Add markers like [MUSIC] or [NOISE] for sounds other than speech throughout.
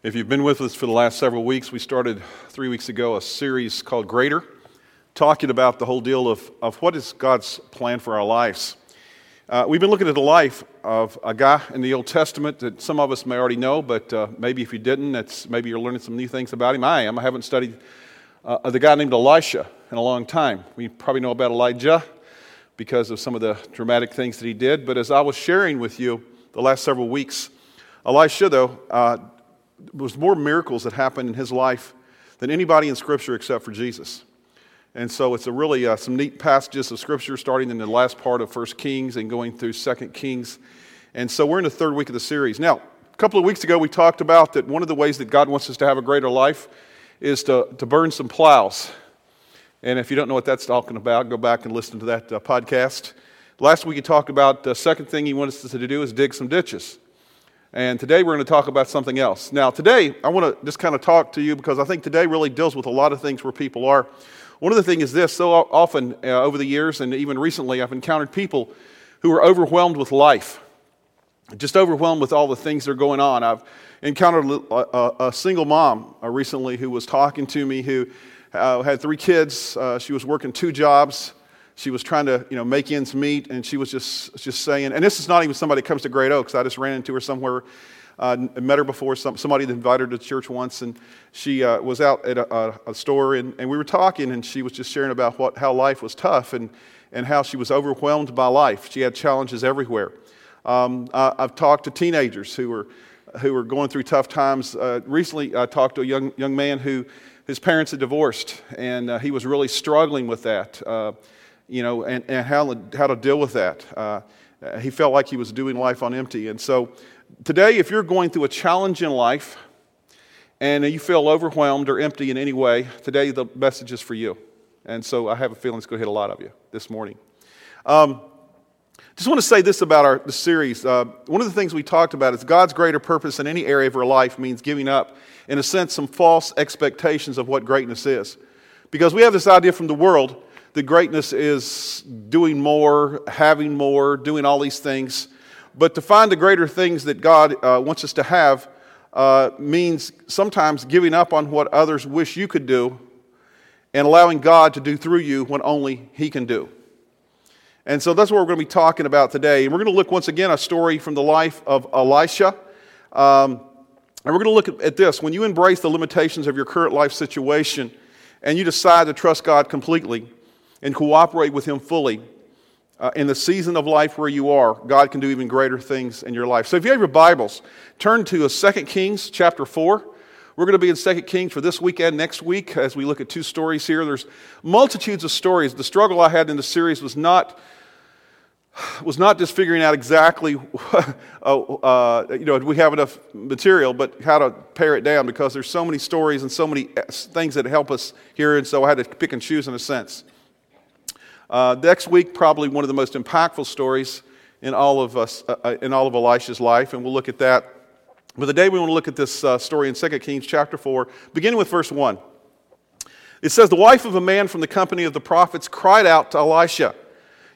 If you've been with us for the last several weeks, we started three weeks ago a series called Greater, talking about the whole deal of, of what is God's plan for our lives. Uh, we've been looking at the life of a guy in the Old Testament that some of us may already know, but uh, maybe if you didn't, it's, maybe you're learning some new things about him. I am. I haven't studied uh, the guy named Elisha in a long time. We probably know about Elijah because of some of the dramatic things that he did, but as I was sharing with you the last several weeks, Elisha, though, uh, was more miracles that happened in his life than anybody in Scripture except for Jesus. And so it's a really uh, some neat passages of Scripture starting in the last part of First Kings and going through Second Kings. And so we're in the third week of the series. Now, a couple of weeks ago, we talked about that one of the ways that God wants us to have a greater life is to, to burn some plows. And if you don't know what that's talking about, go back and listen to that uh, podcast. Last week, he talked about the second thing he wants us to do is dig some ditches. And today we're going to talk about something else. Now, today I want to just kind of talk to you because I think today really deals with a lot of things where people are. One of the things is this so often uh, over the years and even recently, I've encountered people who are overwhelmed with life, just overwhelmed with all the things that are going on. I've encountered a, a, a single mom uh, recently who was talking to me who uh, had three kids. Uh, she was working two jobs she was trying to you know make ends meet and she was just just saying and this is not even somebody that comes to great oaks. I just ran into her somewhere uh, met her before some, somebody that invited her to church once and she uh, was out at a, a, store and, and, we were talking and she was just sharing about what, how life was tough and, and how she was overwhelmed by life. She had challenges everywhere. Um, I, have talked to teenagers who were who were going through tough times. Uh, recently i talked to a young, young man who his parents had divorced and uh, he was really struggling with that. Uh, you know, and, and how, how to deal with that. Uh, he felt like he was doing life on empty. And so today, if you're going through a challenge in life and you feel overwhelmed or empty in any way, today the message is for you. And so I have a feeling it's going to hit a lot of you this morning. Um, just want to say this about our the series. Uh, one of the things we talked about is God's greater purpose in any area of our life means giving up, in a sense, some false expectations of what greatness is. Because we have this idea from the world the greatness is doing more, having more, doing all these things. But to find the greater things that God uh, wants us to have uh, means sometimes giving up on what others wish you could do and allowing God to do through you what only He can do. And so that's what we're going to be talking about today. And we're going to look once again a story from the life of Elisha. Um, and we're going to look at, at this. When you embrace the limitations of your current life situation and you decide to trust God completely, and cooperate with Him fully uh, in the season of life where you are, God can do even greater things in your life. So if you have your Bibles, turn to 2 Kings chapter 4. We're going to be in 2 Kings for this weekend, next week, as we look at two stories here. There's multitudes of stories. The struggle I had in the series was not was not just figuring out exactly, [LAUGHS] uh, uh, you know, do we have enough material, but how to pare it down because there's so many stories and so many uh, things that help us here, and so I had to pick and choose in a sense. Uh, next week, probably one of the most impactful stories in all of us, uh, uh, in all of Elisha's life, and we'll look at that. But today we want to look at this uh, story in 2 Kings chapter 4, beginning with verse 1. It says, The wife of a man from the company of the prophets cried out to Elisha,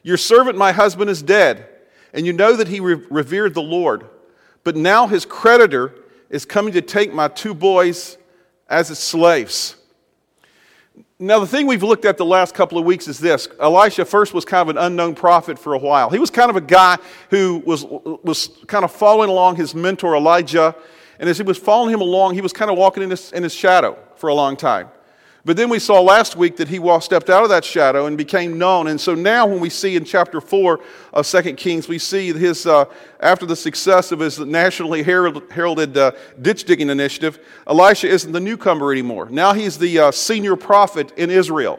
Your servant, my husband, is dead, and you know that he re- revered the Lord. But now his creditor is coming to take my two boys as his slaves. Now, the thing we've looked at the last couple of weeks is this Elisha first was kind of an unknown prophet for a while. He was kind of a guy who was, was kind of following along his mentor Elijah. And as he was following him along, he was kind of walking in his, in his shadow for a long time. But then we saw last week that he stepped out of that shadow and became known. And so now, when we see in chapter 4 of 2 Kings, we see his, uh, after the success of his nationally heralded uh, ditch digging initiative, Elisha isn't the newcomer anymore. Now he's the uh, senior prophet in Israel.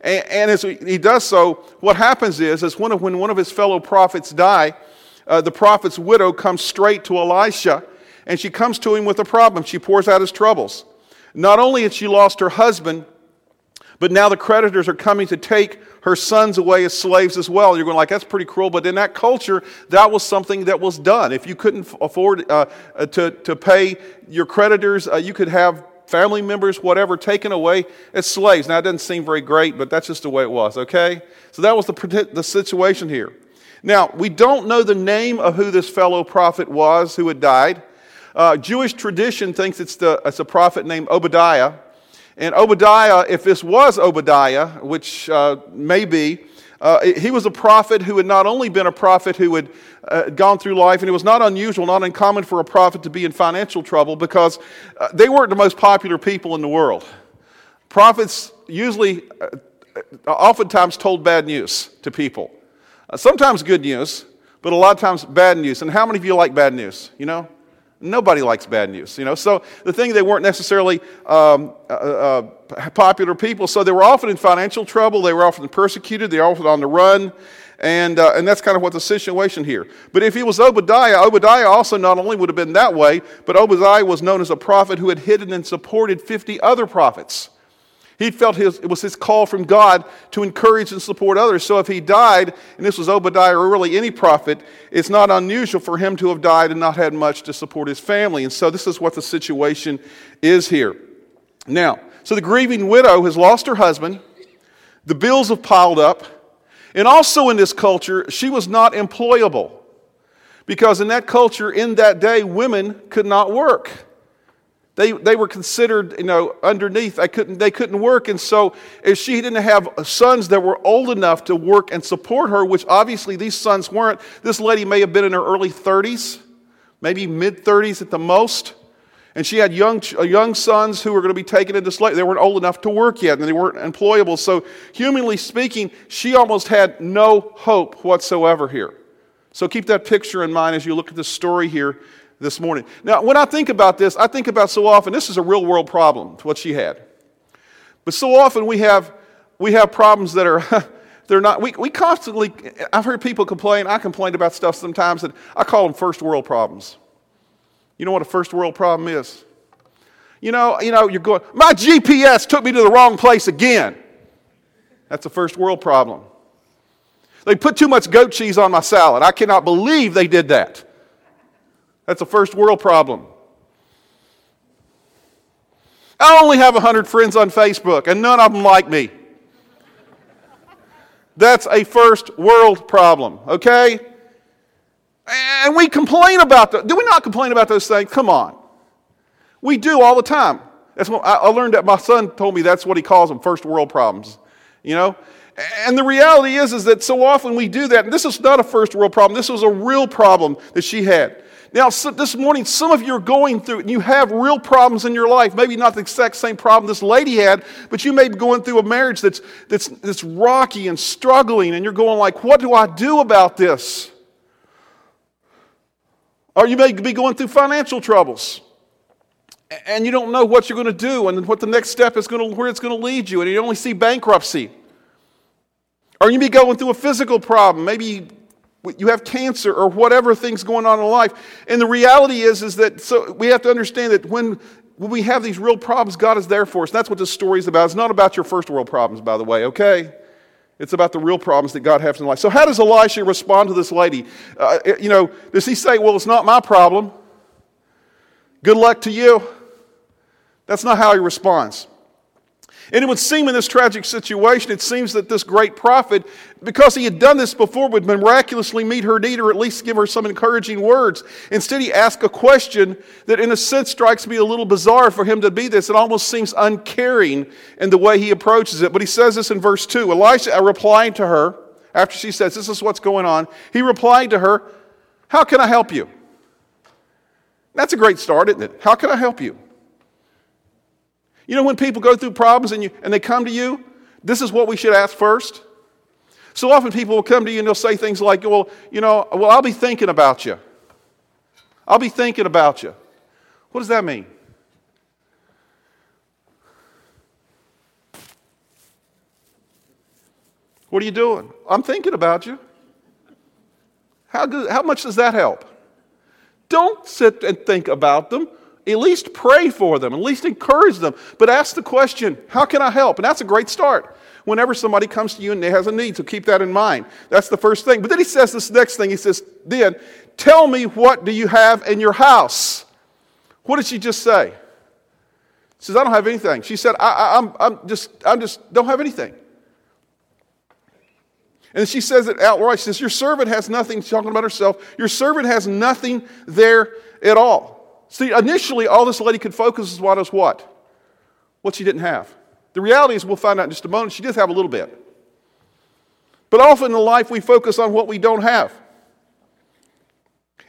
And, and, as he does so, what happens is, is when, when one of his fellow prophets die, uh, the prophet's widow comes straight to Elisha and she comes to him with a problem. She pours out his troubles. Not only had she lost her husband, but now the creditors are coming to take her sons away as slaves as well. You're going like, that's pretty cruel. But in that culture, that was something that was done. If you couldn't afford uh, uh, to, to pay your creditors, uh, you could have family members, whatever, taken away as slaves. Now, it doesn't seem very great, but that's just the way it was, okay? So that was the, the situation here. Now, we don't know the name of who this fellow prophet was who had died. Uh, Jewish tradition thinks it's, the, it's a prophet named Obadiah. And Obadiah, if this was Obadiah, which uh, may be, uh, he was a prophet who had not only been a prophet who had uh, gone through life, and it was not unusual, not uncommon for a prophet to be in financial trouble because uh, they weren't the most popular people in the world. Prophets usually, uh, uh, oftentimes, told bad news to people. Uh, sometimes good news, but a lot of times bad news. And how many of you like bad news? You know? Nobody likes bad news, you know. So the thing, they weren't necessarily um, uh, uh, popular people, so they were often in financial trouble. They were often persecuted. They were often on the run, and uh, and that's kind of what the situation here. But if he was Obadiah, Obadiah also not only would have been that way, but Obadiah was known as a prophet who had hidden and supported fifty other prophets. He felt his, it was his call from God to encourage and support others. So if he died, and this was Obadiah or really any prophet, it's not unusual for him to have died and not had much to support his family. And so this is what the situation is here. Now, so the grieving widow has lost her husband, the bills have piled up, and also in this culture, she was not employable. Because in that culture, in that day, women could not work. They, they were considered, you know, underneath. I couldn't, they couldn't work. And so if she didn't have sons that were old enough to work and support her, which obviously these sons weren't, this lady may have been in her early 30s, maybe mid 30s at the most. And she had young, uh, young sons who were going to be taken into slavery. They weren't old enough to work yet, and they weren't employable. So, humanly speaking, she almost had no hope whatsoever here. So, keep that picture in mind as you look at the story here this morning. Now, when I think about this, I think about so often, this is a real world problem, what she had. But so often we have, we have problems that are, [LAUGHS] they're not, we, we constantly, I've heard people complain, I complain about stuff sometimes that I call them first world problems. You know what a first world problem is? You know, you know, you're going, my GPS took me to the wrong place again. That's a first world problem. They put too much goat cheese on my salad. I cannot believe they did that. That's a first world problem. I only have 100 friends on Facebook, and none of them like me. That's a first world problem, okay? And we complain about that. Do we not complain about those things? Come on. We do all the time. That's what I learned that my son told me that's what he calls them first world problems. You know? And the reality is, is that so often we do that. And this is not a first world problem. This was a real problem that she had. Now, so this morning, some of you are going through and you have real problems in your life. Maybe not the exact same problem this lady had, but you may be going through a marriage that's, that's, that's rocky and struggling, and you're going like, what do I do about this? Or you may be going through financial troubles and you don't know what you're going to do and what the next step is going to, where it's going to lead you, and you only see bankruptcy. Or you may be going through a physical problem. Maybe you have cancer or whatever things going on in life. And the reality is, is that so we have to understand that when, when we have these real problems, God is there for us. And that's what this story is about. It's not about your first world problems, by the way, okay? It's about the real problems that God has in life. So, how does Elisha respond to this lady? Uh, you know, does he say, Well, it's not my problem? Good luck to you? That's not how he responds. And it would seem in this tragic situation, it seems that this great prophet, because he had done this before, would miraculously meet her need or at least give her some encouraging words. Instead, he asked a question that, in a sense, strikes me a little bizarre for him to be this. It almost seems uncaring in the way he approaches it. But he says this in verse 2 Elisha uh, replying to her, after she says, This is what's going on, he replied to her, How can I help you? That's a great start, isn't it? How can I help you? You know, when people go through problems and, you, and they come to you, this is what we should ask first. So often people will come to you and they'll say things like, well, you know, well, I'll be thinking about you. I'll be thinking about you. What does that mean? What are you doing? I'm thinking about you. How, good, how much does that help? Don't sit and think about them. At least pray for them, at least encourage them, but ask the question, How can I help? And that's a great start whenever somebody comes to you and they has a need. So keep that in mind. That's the first thing. But then he says this next thing. He says, Then tell me what do you have in your house? What did she just say? She says, I don't have anything. She said, I, am I'm, I'm just, I'm just don't have anything. And she says it outright. She says, Your servant has nothing, she's talking about herself, your servant has nothing there at all. See, initially, all this lady could focus on was what? What she didn't have. The reality is, we'll find out in just a moment, she did have a little bit. But often in life, we focus on what we don't have.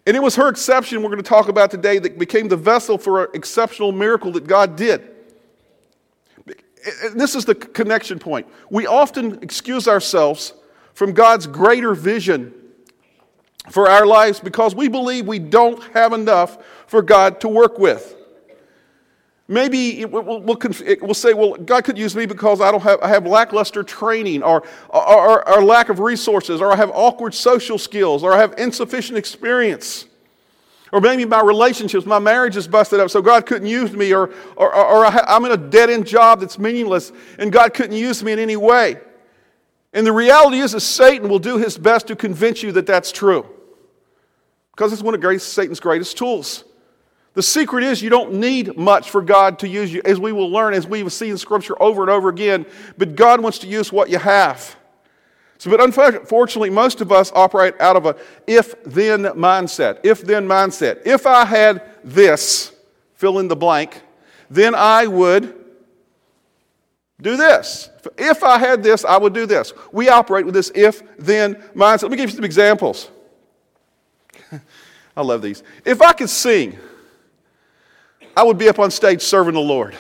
And it was her exception we're going to talk about today that became the vessel for an exceptional miracle that God did. And this is the connection point. We often excuse ourselves from God's greater vision for our lives because we believe we don't have enough for God to work with. Maybe we'll, we'll, we'll, say, well, God could use me because I, don't have, I have lackluster training or, or, or, or lack of resources, or I have awkward social skills, or I have insufficient experience. Or maybe my relationships, my marriage is busted up, so God couldn't use me, or, or, or I'm in a dead end job that's meaningless, and God couldn't use me in any way. And the reality is that Satan will do his best to convince you that that's true. Because it's one of Satan's greatest tools. The secret is you don't need much for God to use you, as we will learn, as we will see in Scripture over and over again. But God wants to use what you have. So, but unfortunately, most of us operate out of a if then mindset. If then mindset. If I had this, fill in the blank, then I would do this. If I had this, I would do this. We operate with this if then mindset. Let me give you some examples. [LAUGHS] I love these. If I could sing, I would be up on stage serving the Lord.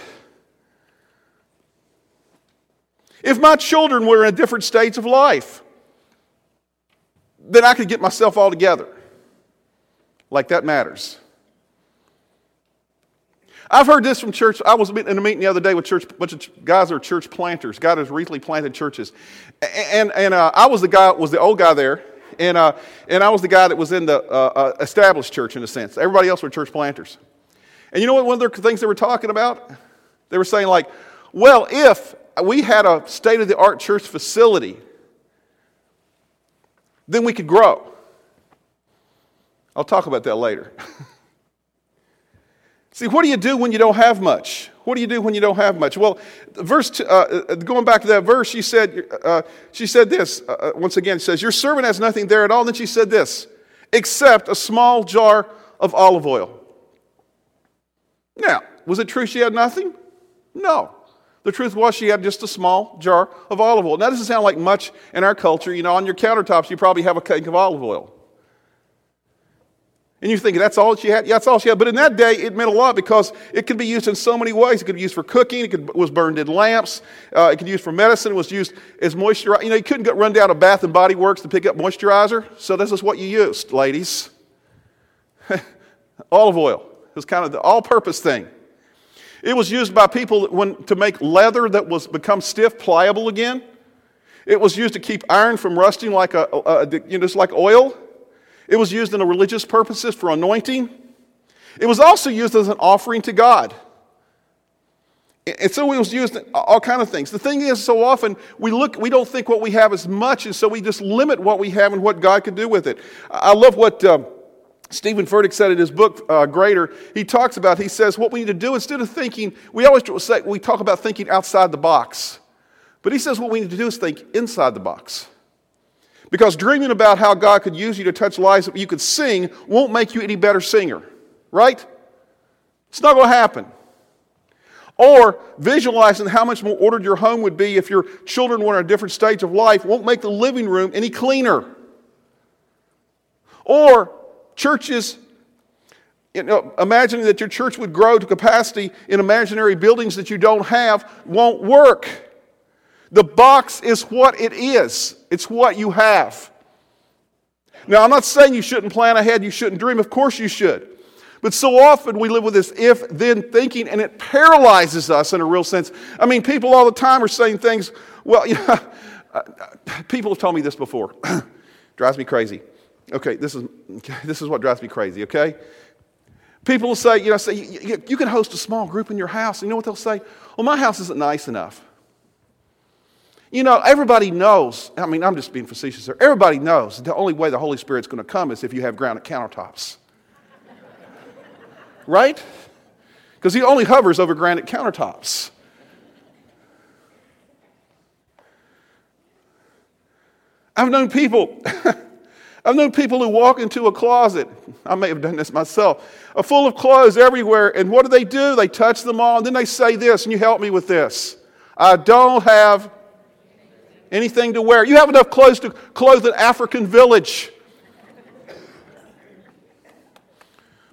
If my children were in different states of life, then I could get myself all together. Like that matters. I've heard this from church. I was in a meeting the other day with church, a bunch of guys are church planters. God has recently planted churches. And, and uh, I was the guy, was the old guy there. And, uh, and I was the guy that was in the uh, uh established church in a sense. Everybody else were church planters. And you know what one of the things they were talking about? They were saying, like, well, if we had a state of the art church facility, then we could grow. I'll talk about that later. [LAUGHS] See, what do you do when you don't have much? What do you do when you don't have much? Well, verse uh, uh, going back to that verse, she said, uh, she said this uh, uh once again. Says, "Your servant has nothing there at all." Then she said this, except a small jar of olive oil. Now, was it true she had nothing? No. The truth was she had just a small jar of olive oil. Now, that doesn't sound like much in our culture. You know, on your countertops, you probably have a cake of olive oil. And you think that's all she had? Yeah, that's all she had. But in that day, it meant a lot because it could be used in so many ways. It could be used for cooking. It could, was burned in lamps. Uh, it could be used for medicine. It was used as moisturizer. You know, you couldn't get, run down to Bath and Body Works to pick up moisturizer. So this is what you used, ladies. [LAUGHS] olive oil. It was kind of the all-purpose thing. It was used by people when, to make leather that was become stiff, pliable again. It was used to keep iron from rusting like a, a, a you know, just like oil. It was used in religious purposes for anointing. It was also used as an offering to God. And so it was used in all kind of things. The thing is, so often we look, we don't think what we have is much, and so we just limit what we have and what God could do with it. I love what um, Steven Furtick said in his book, uh, Greater. He talks about, he says, what we need to do instead of thinking, we always say, we talk about thinking outside the box. But he says what we need to do is think inside the box. Because dreaming about how God could use you to touch lives that you could sing won't make you any better singer, right? It's not going to happen. Or visualizing how much more ordered your home would be if your children were in a different stage of life won't make the living room any cleaner. Or churches, you know, imagining that your church would grow to capacity in imaginary buildings that you don't have won't work. The box is what it is, it's what you have. Now, I'm not saying you shouldn't plan ahead, you shouldn't dream. Of course, you should. But so often we live with this if then thinking, and it paralyzes us in a real sense. I mean, people all the time are saying things, well, [LAUGHS] you know, people have told me this before. [CLEARS THROAT] Drives me crazy. Okay, this is, [LAUGHS] this is what drives me crazy, okay? People will say, you know, say, you, you can host a small group in your house. And you know what they'll say? Well, my house isn't nice enough. You know, everybody knows, I mean, I'm just being facetious here. Everybody knows the only way the Holy Spirit's going to come is if you have granite countertops. [LAUGHS] right? Because he only hovers over granite countertops. I've known people, [LAUGHS] I've known people who walk into a closet, I may have done this myself, are full of clothes everywhere, and what do they do? They touch them all, and then they say this, and you help me with this. I don't have anything to wear. You have enough clothes to clothe an African village.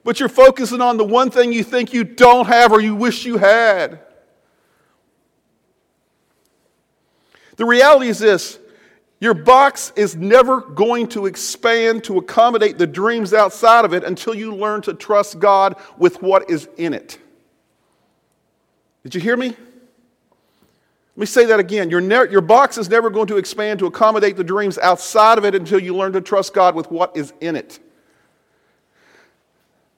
But you're focusing on the one thing you think you don't have or you wish you had. The reality is this your box is never going to expand to accommodate the dreams outside of it until you learn to trust God with what is in it. Did you hear me? Let me say that again. Your, ne- your box is never going to expand to accommodate the dreams outside of it until you learn to trust God with what is in it.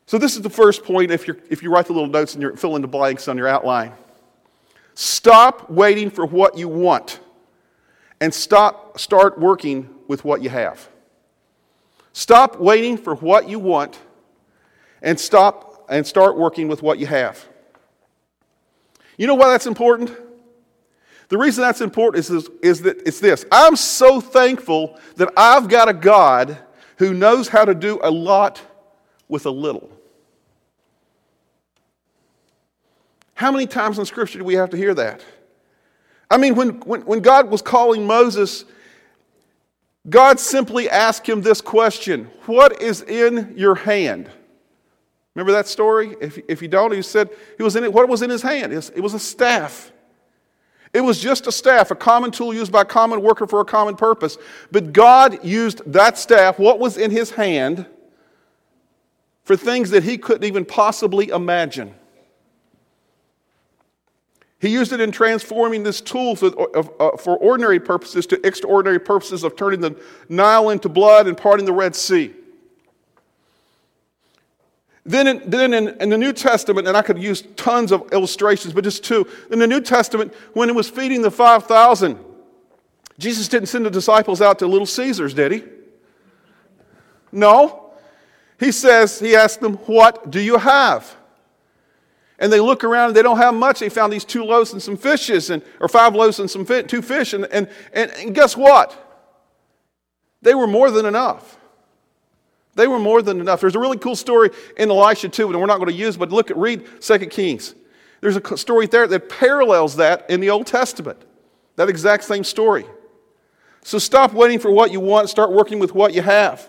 So, this is the first point if, you if you write the little notes and you fill in the blanks on your outline. Stop waiting for what you want and stop, start working with what you have. Stop waiting for what you want and stop and start working with what you have. You know why that's important? The reason that's important is, is, that it's this. I'm so thankful that I've got a God who knows how to do a lot with a little. How many times in Scripture do we have to hear that? I mean, when, when, when God was calling Moses, God simply asked him this question What is in your hand? Remember that story? If, if you don't, he said, he was in it, what was in his hand? It was a staff. It was just a staff, a common tool used by a common worker for a common purpose. But God used that staff, what was in his hand, for things that he couldn't even possibly imagine. He used it in transforming this tool for, uh, for ordinary purposes to extraordinary purposes of turning the Nile into blood and parting the Red Sea. Then, in, then in, in, the New Testament, and I could use tons of illustrations, but just two. In the New Testament, when he was feeding the 5,000, Jesus didn't send the disciples out to Little Caesars, did he? No. He says, He asked them, What do you have? and they look around and they don't have much. They found these two loaves and some fishes, and, or five loaves and some fi- two fish. And, and, and, and guess what? They were more than enough. They were more than enough. There's a really cool story in Elisha too, and we're not going to use, but look at read 2 Kings. There's a story there that parallels that in the Old Testament. That exact same story. So stop waiting for what you want, start working with what you have.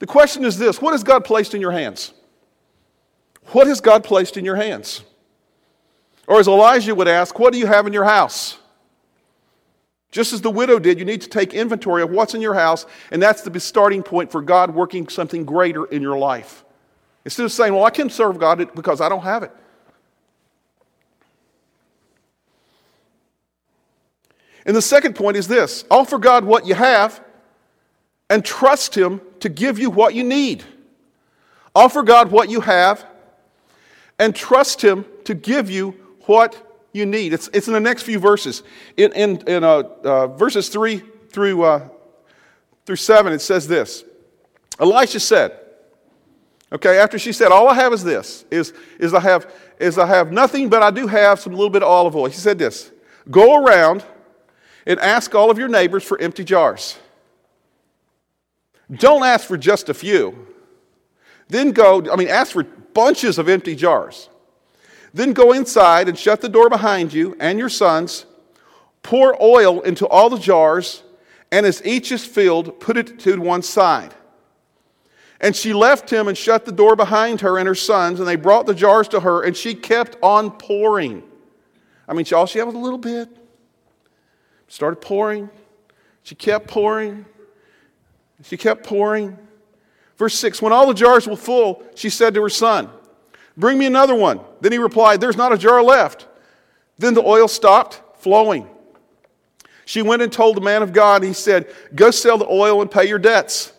The question is this what has God placed in your hands? What has God placed in your hands? Or as Elijah would ask, what do you have in your house? Just as the widow did, you need to take inventory of what's in your house, and that's the starting point for God working something greater in your life. Instead of saying, Well, I can serve God because I don't have it. And the second point is this offer God what you have and trust Him to give you what you need. Offer God what you have and trust Him to give you what you need. It's, it's in the next few verses. In, in, in uh, uh, verses 3 through, uh, through 7, it says this Elisha said, Okay, after she said, All I have is this, is, is, I have, is I have nothing, but I do have some little bit of olive oil. He said this Go around and ask all of your neighbors for empty jars. Don't ask for just a few. Then go, I mean, ask for bunches of empty jars. Then go inside and shut the door behind you and your sons. Pour oil into all the jars, and as each is filled, put it to one side. And she left him and shut the door behind her and her sons, and they brought the jars to her, and she kept on pouring. I mean, she, all she had was a little bit. Started pouring. She kept pouring. She kept pouring. Verse 6 When all the jars were full, she said to her son, Bring me another one. Then he replied, There's not a jar left. Then the oil stopped flowing. She went and told the man of God, he said, Go sell the oil and pay your debts.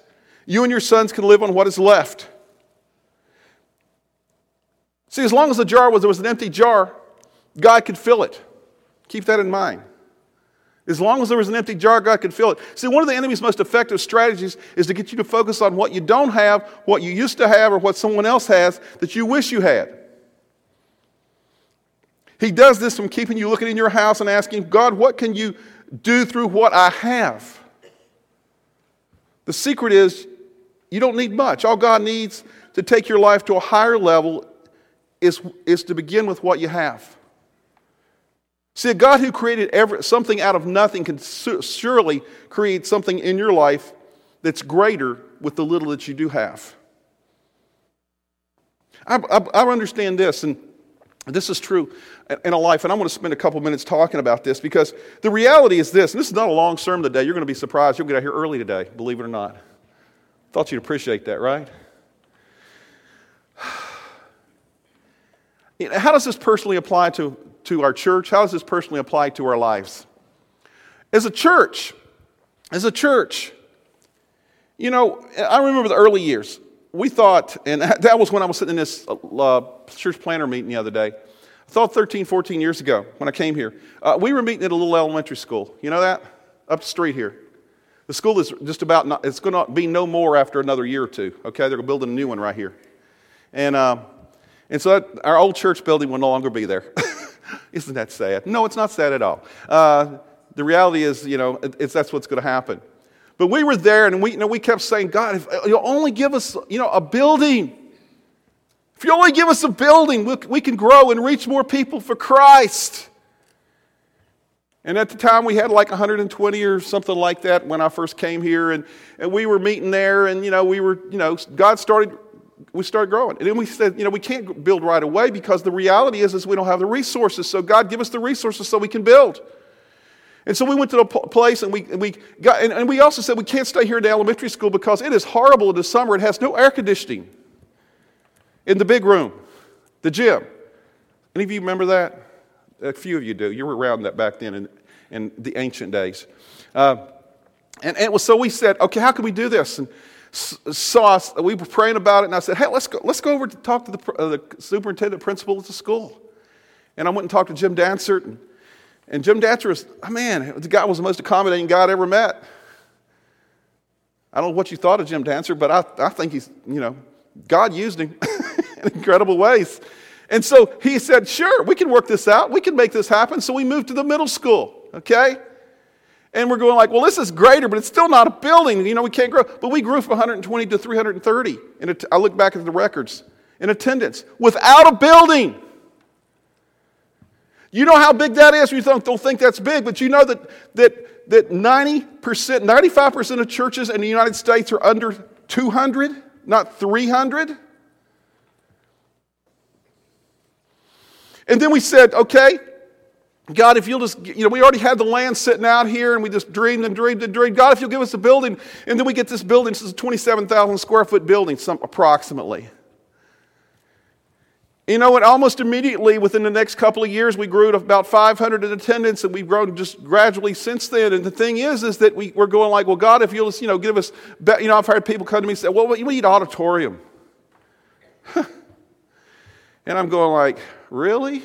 You and your sons can live on what is left. See, as long as the jar was, there was an empty jar, God could fill it. Keep that in mind. As long as there was an empty jar, God could fill it. See, one of the enemy's most effective strategies is to get you to focus on what you don't have, what you used to have, or what someone else has that you wish you had. He does this from keeping you looking in your house and asking, God, what can you do through what I have? The secret is you don't need much. All God needs to take your life to a higher level is, is to begin with what you have. See, a God who created every, something out of nothing can su- surely create something in your life that's greater with the little that you do have. I, I, I understand this, and this is true in a life, and I'm going to spend a couple minutes talking about this because the reality is this, and this is not a long sermon today. You're going to be surprised. You'll get out here early today, believe it or not. Thought you'd appreciate that, right? How does this personally apply to, to our church? How does this personally apply to our lives? As a church, as a church, you know, I remember the early years. We thought, and [LAUGHS] that was when I was sitting in this uh, church planter meeting the other day. I thought 13, 14 years ago when I came here. Uh, we were meeting at a little elementary school. You know that? Up the street here. The school is just about, not, it's going to be no more after another year or two. Okay, they're building a new one right here. And, uh, and so that, our old church building will no longer be there. [LAUGHS] Isn't that sad? No, it's not sad at all. Uh, the reality is, you know, it's, that's what's going to happen. But we were there and we, you know, we kept saying, God, if you'll only give us, you know, a building. If you only give us a building, we, we can grow and reach more people for Christ. And at the time, we had like 120 or something like that when I first came here. And, and we were meeting there, and, you know, we were, you know, God started, we started growing. And then we said, you know, we can't build right away because the reality is, is we don't have the resources. So, God, give us the resources so we can build. And so we went to the place and we, and we got, and, and we also said we can't stay here in the elementary school because it is horrible in the summer. It has no air conditioning in the big room, the gym. Any of you remember that? A few of you do. You were around that back then in, in the ancient days. Uh, and, and was, so we said, okay, how can we do this? And saw us, we were praying about it, and I said, hey, let's go, let's go over to talk to the, uh, the superintendent principal at the school. And I went and talked to Jim Dansert, and, and Jim Dansert was, oh, man, the guy was the most accommodating guy I'd ever met. I don't know what you thought of Jim Dansert, but I, I think he's, you know, God used him [LAUGHS] in incredible ways. And so he said, Sure, we can work this out. We can make this happen. So we moved to the middle school, okay? And we're going like, well, this is greater, but it's still not a building. You know, we can't grow. But we grew from 120 to 330. And I look back at the records in attendance without a building. You know how big that is? You don't, don't think that's big, but you know that, that, that 90%, 95% of churches in the United States are under 200, not 300. And then we said, okay, God, if you'll just, you know, we already had the land sitting out here and we just dreamed and dreamed and dreamed. God, if you'll give us a building, and then we get this building, this is a 27,000 square foot building, some, approximately. You know what? Almost immediately, within the next couple of years, we grew to about 500 in attendance, and we've grown just gradually since then. And the thing is, is that we, we're going like, well, God, if you'll just, you know, give us, you know, I've heard people come to me and say, well, we need auditorium. [LAUGHS] and I'm going like, really?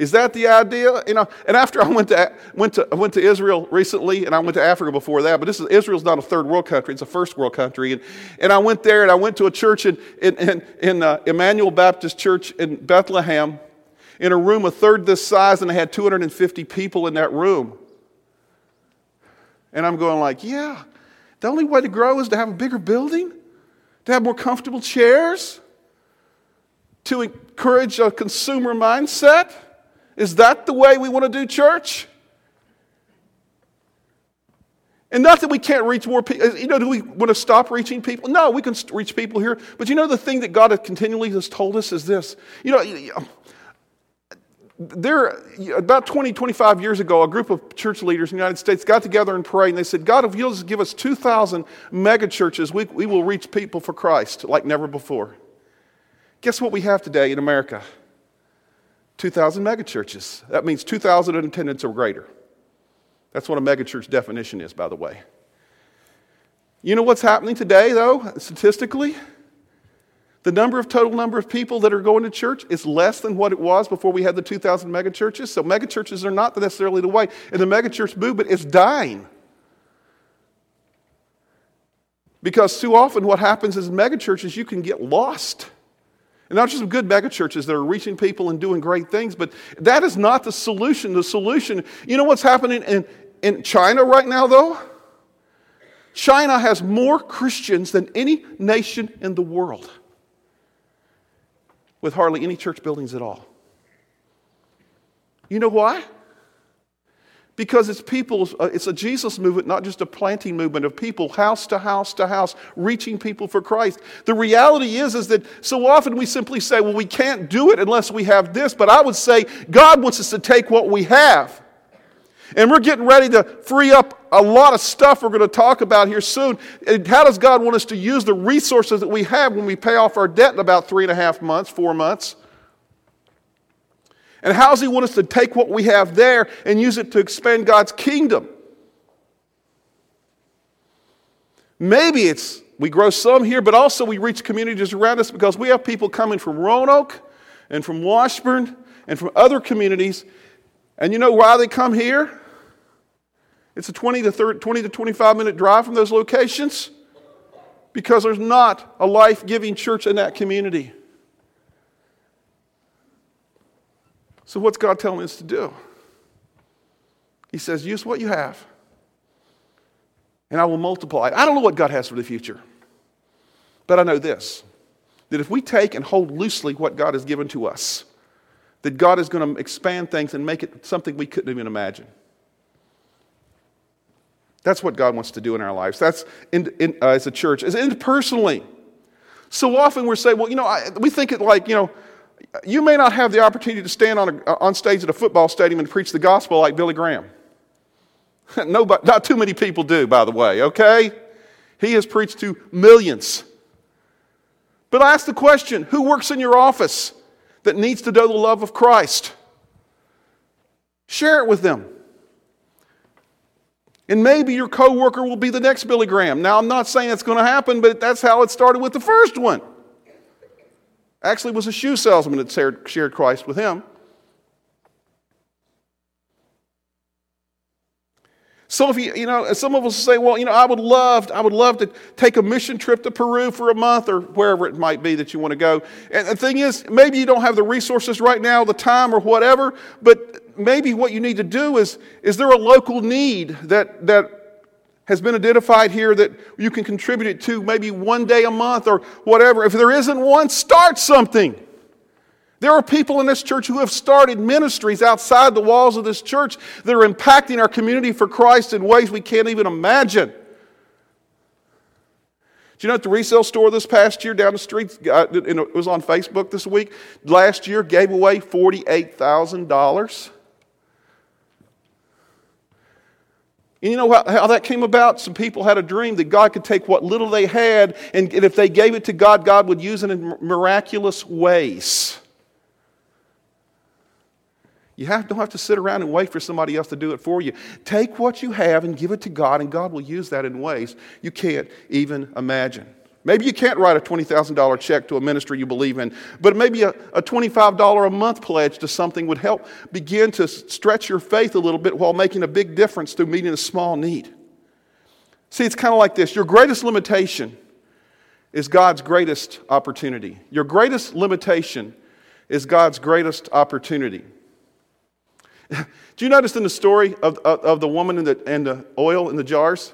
Is that the idea? You know, and after I went to, went to, went to Israel recently, and I went to Africa before that, but this is, Israel's not a third world country, it's a first world country. And, and I went there, and I went to a church in, in, in, in uh, Emmanuel Baptist Church in Bethlehem in a room a third this size, and I had 250 people in that room. And I'm going like, yeah, the only way to grow is to have a bigger building, to have more comfortable chairs to encourage a consumer mindset? Is that the way we want to do church? And not that we can't reach more people. You know, do we want to stop reaching people? No, we can reach people here. But you know, the thing that God continually has told us is this. You know, um, there, about 20, 25 years ago, a group of church leaders in the United States got together and prayed, and they said, God, if you'll just give us 2,000 mega churches, we, we will reach people for Christ like never before. Guess what we have today in America? 2,000 megachurches. That means 2,000 in attendance or greater. That's what a megachurch definition is, by the way. You know what's happening today, though, statistically? The number of total number of people that are going to church is less than what it was before we had the 2,000 megachurches. So megachurches are not necessarily the way. And the megachurch movement is dying. Because too often what happens is megachurches, you can get lost. And not just some good megachurches that are reaching people and doing great things, but that is not the solution. The solution, you know what's happening in, in China right now, though? China has more Christians than any nation in the world, with hardly any church buildings at all. You know why? Because it's people's, uh, it's a Jesus movement, not just a planting movement of people, house to house to house, reaching people for Christ. The reality is, is that so often we simply say, well, we can't do it unless we have this. But I would say God wants us to take what we have. And we're getting ready to free up a lot of stuff we're going to talk about here soon. And how does God want us to use the resources that we have when we pay off our debt in about three and a half months, four months? And how does He want us to take what we have there and use it to expand God's kingdom? Maybe it's we grow some here, but also we reach communities around us because we have people coming from Roanoke and from Washburn and from other communities. And you know why they come here? It's a 20 to, 30, 20 to 25 minute drive from those locations because there's not a life giving church in that community. So, what's God telling us to do? He says, use what you have, and I will multiply. I don't know what God has for the future, but I know this that if we take and hold loosely what God has given to us, that God is going to expand things and make it something we couldn't even imagine. That's what God wants to do in our lives. That's in, in, uh, as a church, as interpersonally. So often we're saying, well, you know, I, we think it like, you know, you may not have the opportunity to stand on, a, uh, on stage at a football stadium and preach the gospel like Billy Graham. [LAUGHS] Nobody, not too many people do, by the way, okay? He has preached to millions. But ask the question who works in your office that needs to know the love of Christ? Share it with them. And maybe your coworker will be the next Billy Graham. Now, I'm not saying it's going to happen, but that's how it started with the first one. Actually, was a shoe salesman that shared Christ with him. So if you, you know, some of us say, well, you know, I would love, I would love to take a mission trip to Peru for a month or wherever it might be that you want to go. And the thing is, maybe you don't have the resources right now, the time or whatever, but maybe what you need to do is, is there a local need that, that has been identified here that you can contribute it to maybe one day a month or whatever. If there isn't one, start something. There are people in this church who have started ministries outside the walls of this church that are impacting our community for Christ in ways we can't even imagine. Do you know at the resale store this past year down the street, uh, it was on Facebook this week, last year gave away $48,000? And you know how, how, that came about? Some people had a dream that God could take what little they had, and if they gave it to God, God would use it in miraculous ways. You have, don't have to sit around and wait for somebody else to do it for you. Take what you have and give it to God, and God will use that in ways you can't even imagine. Maybe you can't write a $20,000 check to a ministry you believe in, but maybe a, a $25 a month pledge to something would help begin to stretch your faith a little bit while making a big difference through meeting a small need. See, it's kind of like this your greatest limitation is God's greatest opportunity. Your greatest limitation is God's greatest opportunity. [LAUGHS] Do you notice in the story of, of, of the woman and the, and the oil in the jars?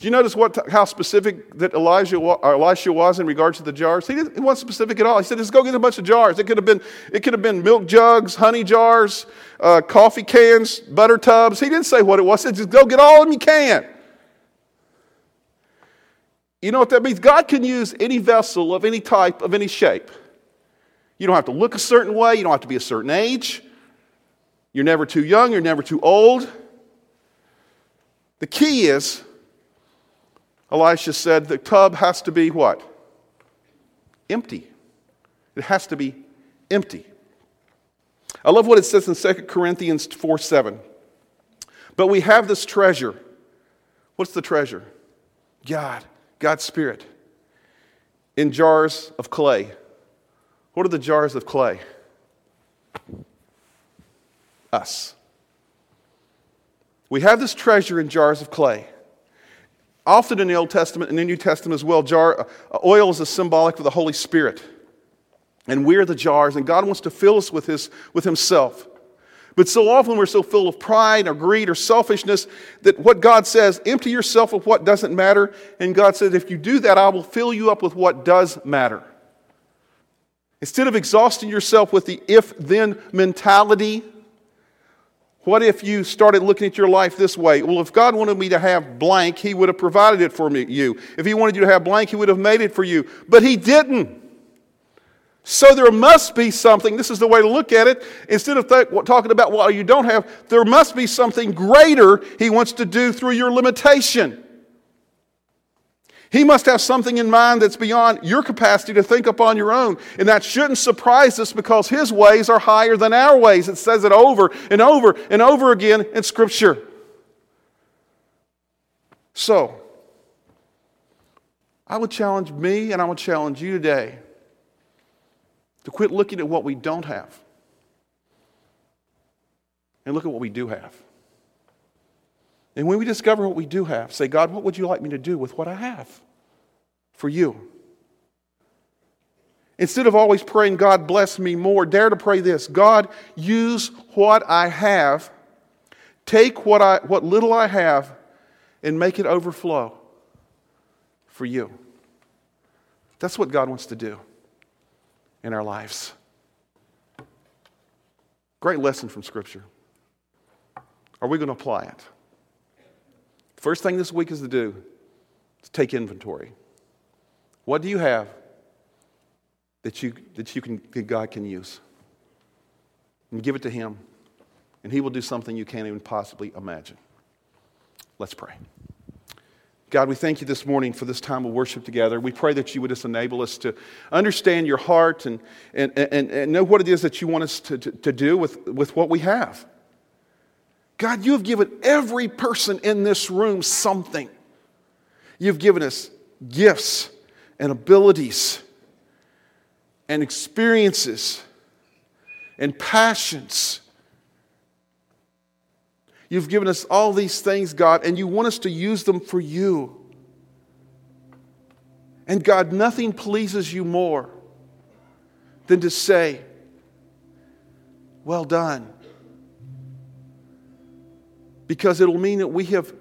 Do you notice what, how specific that Elijah, Elisha was in regards to the jars? He, didn't, he wasn't specific at all. He said, just go get a bunch of jars. It could have been, it could have been milk jugs, honey jars, uh, coffee cans, butter tubs. He didn't say what it was. He said, just go get all of them you can. You know what that means? God can use any vessel of any type, of any shape. You don't have to look a certain way. You don't have to be a certain age. You're never too young. You're never too old. The key is Elisha said the tub has to be what? Empty. It has to be empty. I love what it says in 2 Corinthians 4 7. But we have this treasure. What's the treasure? God, God's Spirit, in jars of clay. What are the jars of clay? Us. We have this treasure in jars of clay. Often in the Old Testament and the New Testament as well, jar, uh, oil is a symbolic of the Holy Spirit. And we're the jars, and God wants to fill us with, his, with Himself. But so often we're so full of pride or greed or selfishness that what God says, empty yourself of what doesn't matter. And God says, if you do that, I will fill you up with what does matter. Instead of exhausting yourself with the if then mentality, what if you started looking at your life this way? Well, if God wanted me to have blank, He would have provided it for me, you. If He wanted you to have blank, He would have made it for you. But He didn't. So there must be something, this is the way to look at it. Instead of th- talking about what you don't have, there must be something greater He wants to do through your limitation. He must have something in mind that's beyond your capacity to think upon your own. And that shouldn't surprise us because His ways are higher than our ways. It says it over and over and over again in Scripture. So, I would challenge me and I would challenge you today to quit looking at what we don't have and look at what we do have. And when we discover what we do have, say, God, what would you like me to do with what I have for you? Instead of always praying, God, bless me more, dare to pray this God, use what I have, take what, I, what little I have, and make it overflow for you. That's what God wants to do in our lives. Great lesson from Scripture. Are we going to apply it? First thing this week is to do is take inventory. What do you have that you, that you can, that God can use? And give it to Him, and He will do something you can't even possibly imagine. Let's pray. God, we thank you this morning for this time of worship together. We pray that you would just enable us to understand your heart and, and, and, and know what it is that you want us to, to, to do with, with what we have. God, you have given every person in this room something. You've given us gifts and abilities and experiences and passions. You've given us all these things, God, and you want us to use them for you. And God, nothing pleases you more than to say, Well done because it'll mean that we have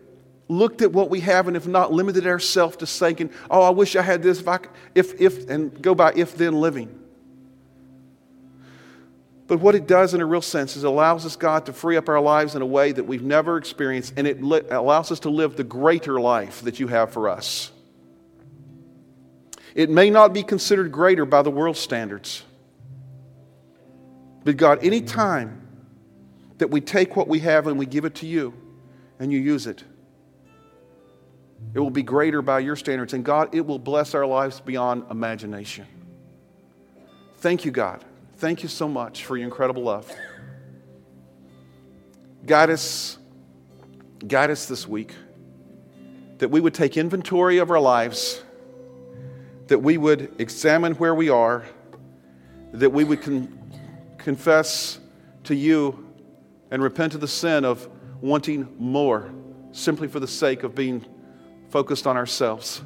looked at what we have and have not limited ourselves to thinking, oh, I wish I had this if, I, if, if, and go by if then living. But what it does in a real sense is it allows us, God, to free up our lives in a way that we've never experienced, and it li- allows us to live the greater life that you have for us. It may not be considered greater by the world standards. But God, any time that we take what we have and we give it to you and you use it. It will be greater by your standards. And God, it will bless our lives beyond imagination. Thank you, God. Thank you so much for your incredible love. Guide us, guide us this week that we would take inventory of our lives, that we would examine where we are, that we would con- confess to you and repent of the sin of wanting more simply for the sake of being focused on ourselves.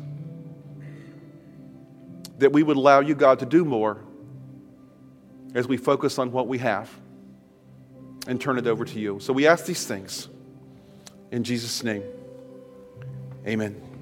That we would allow you, God, to do more as we focus on what we have and turn it over to you. So we ask these things in Jesus' name. Amen.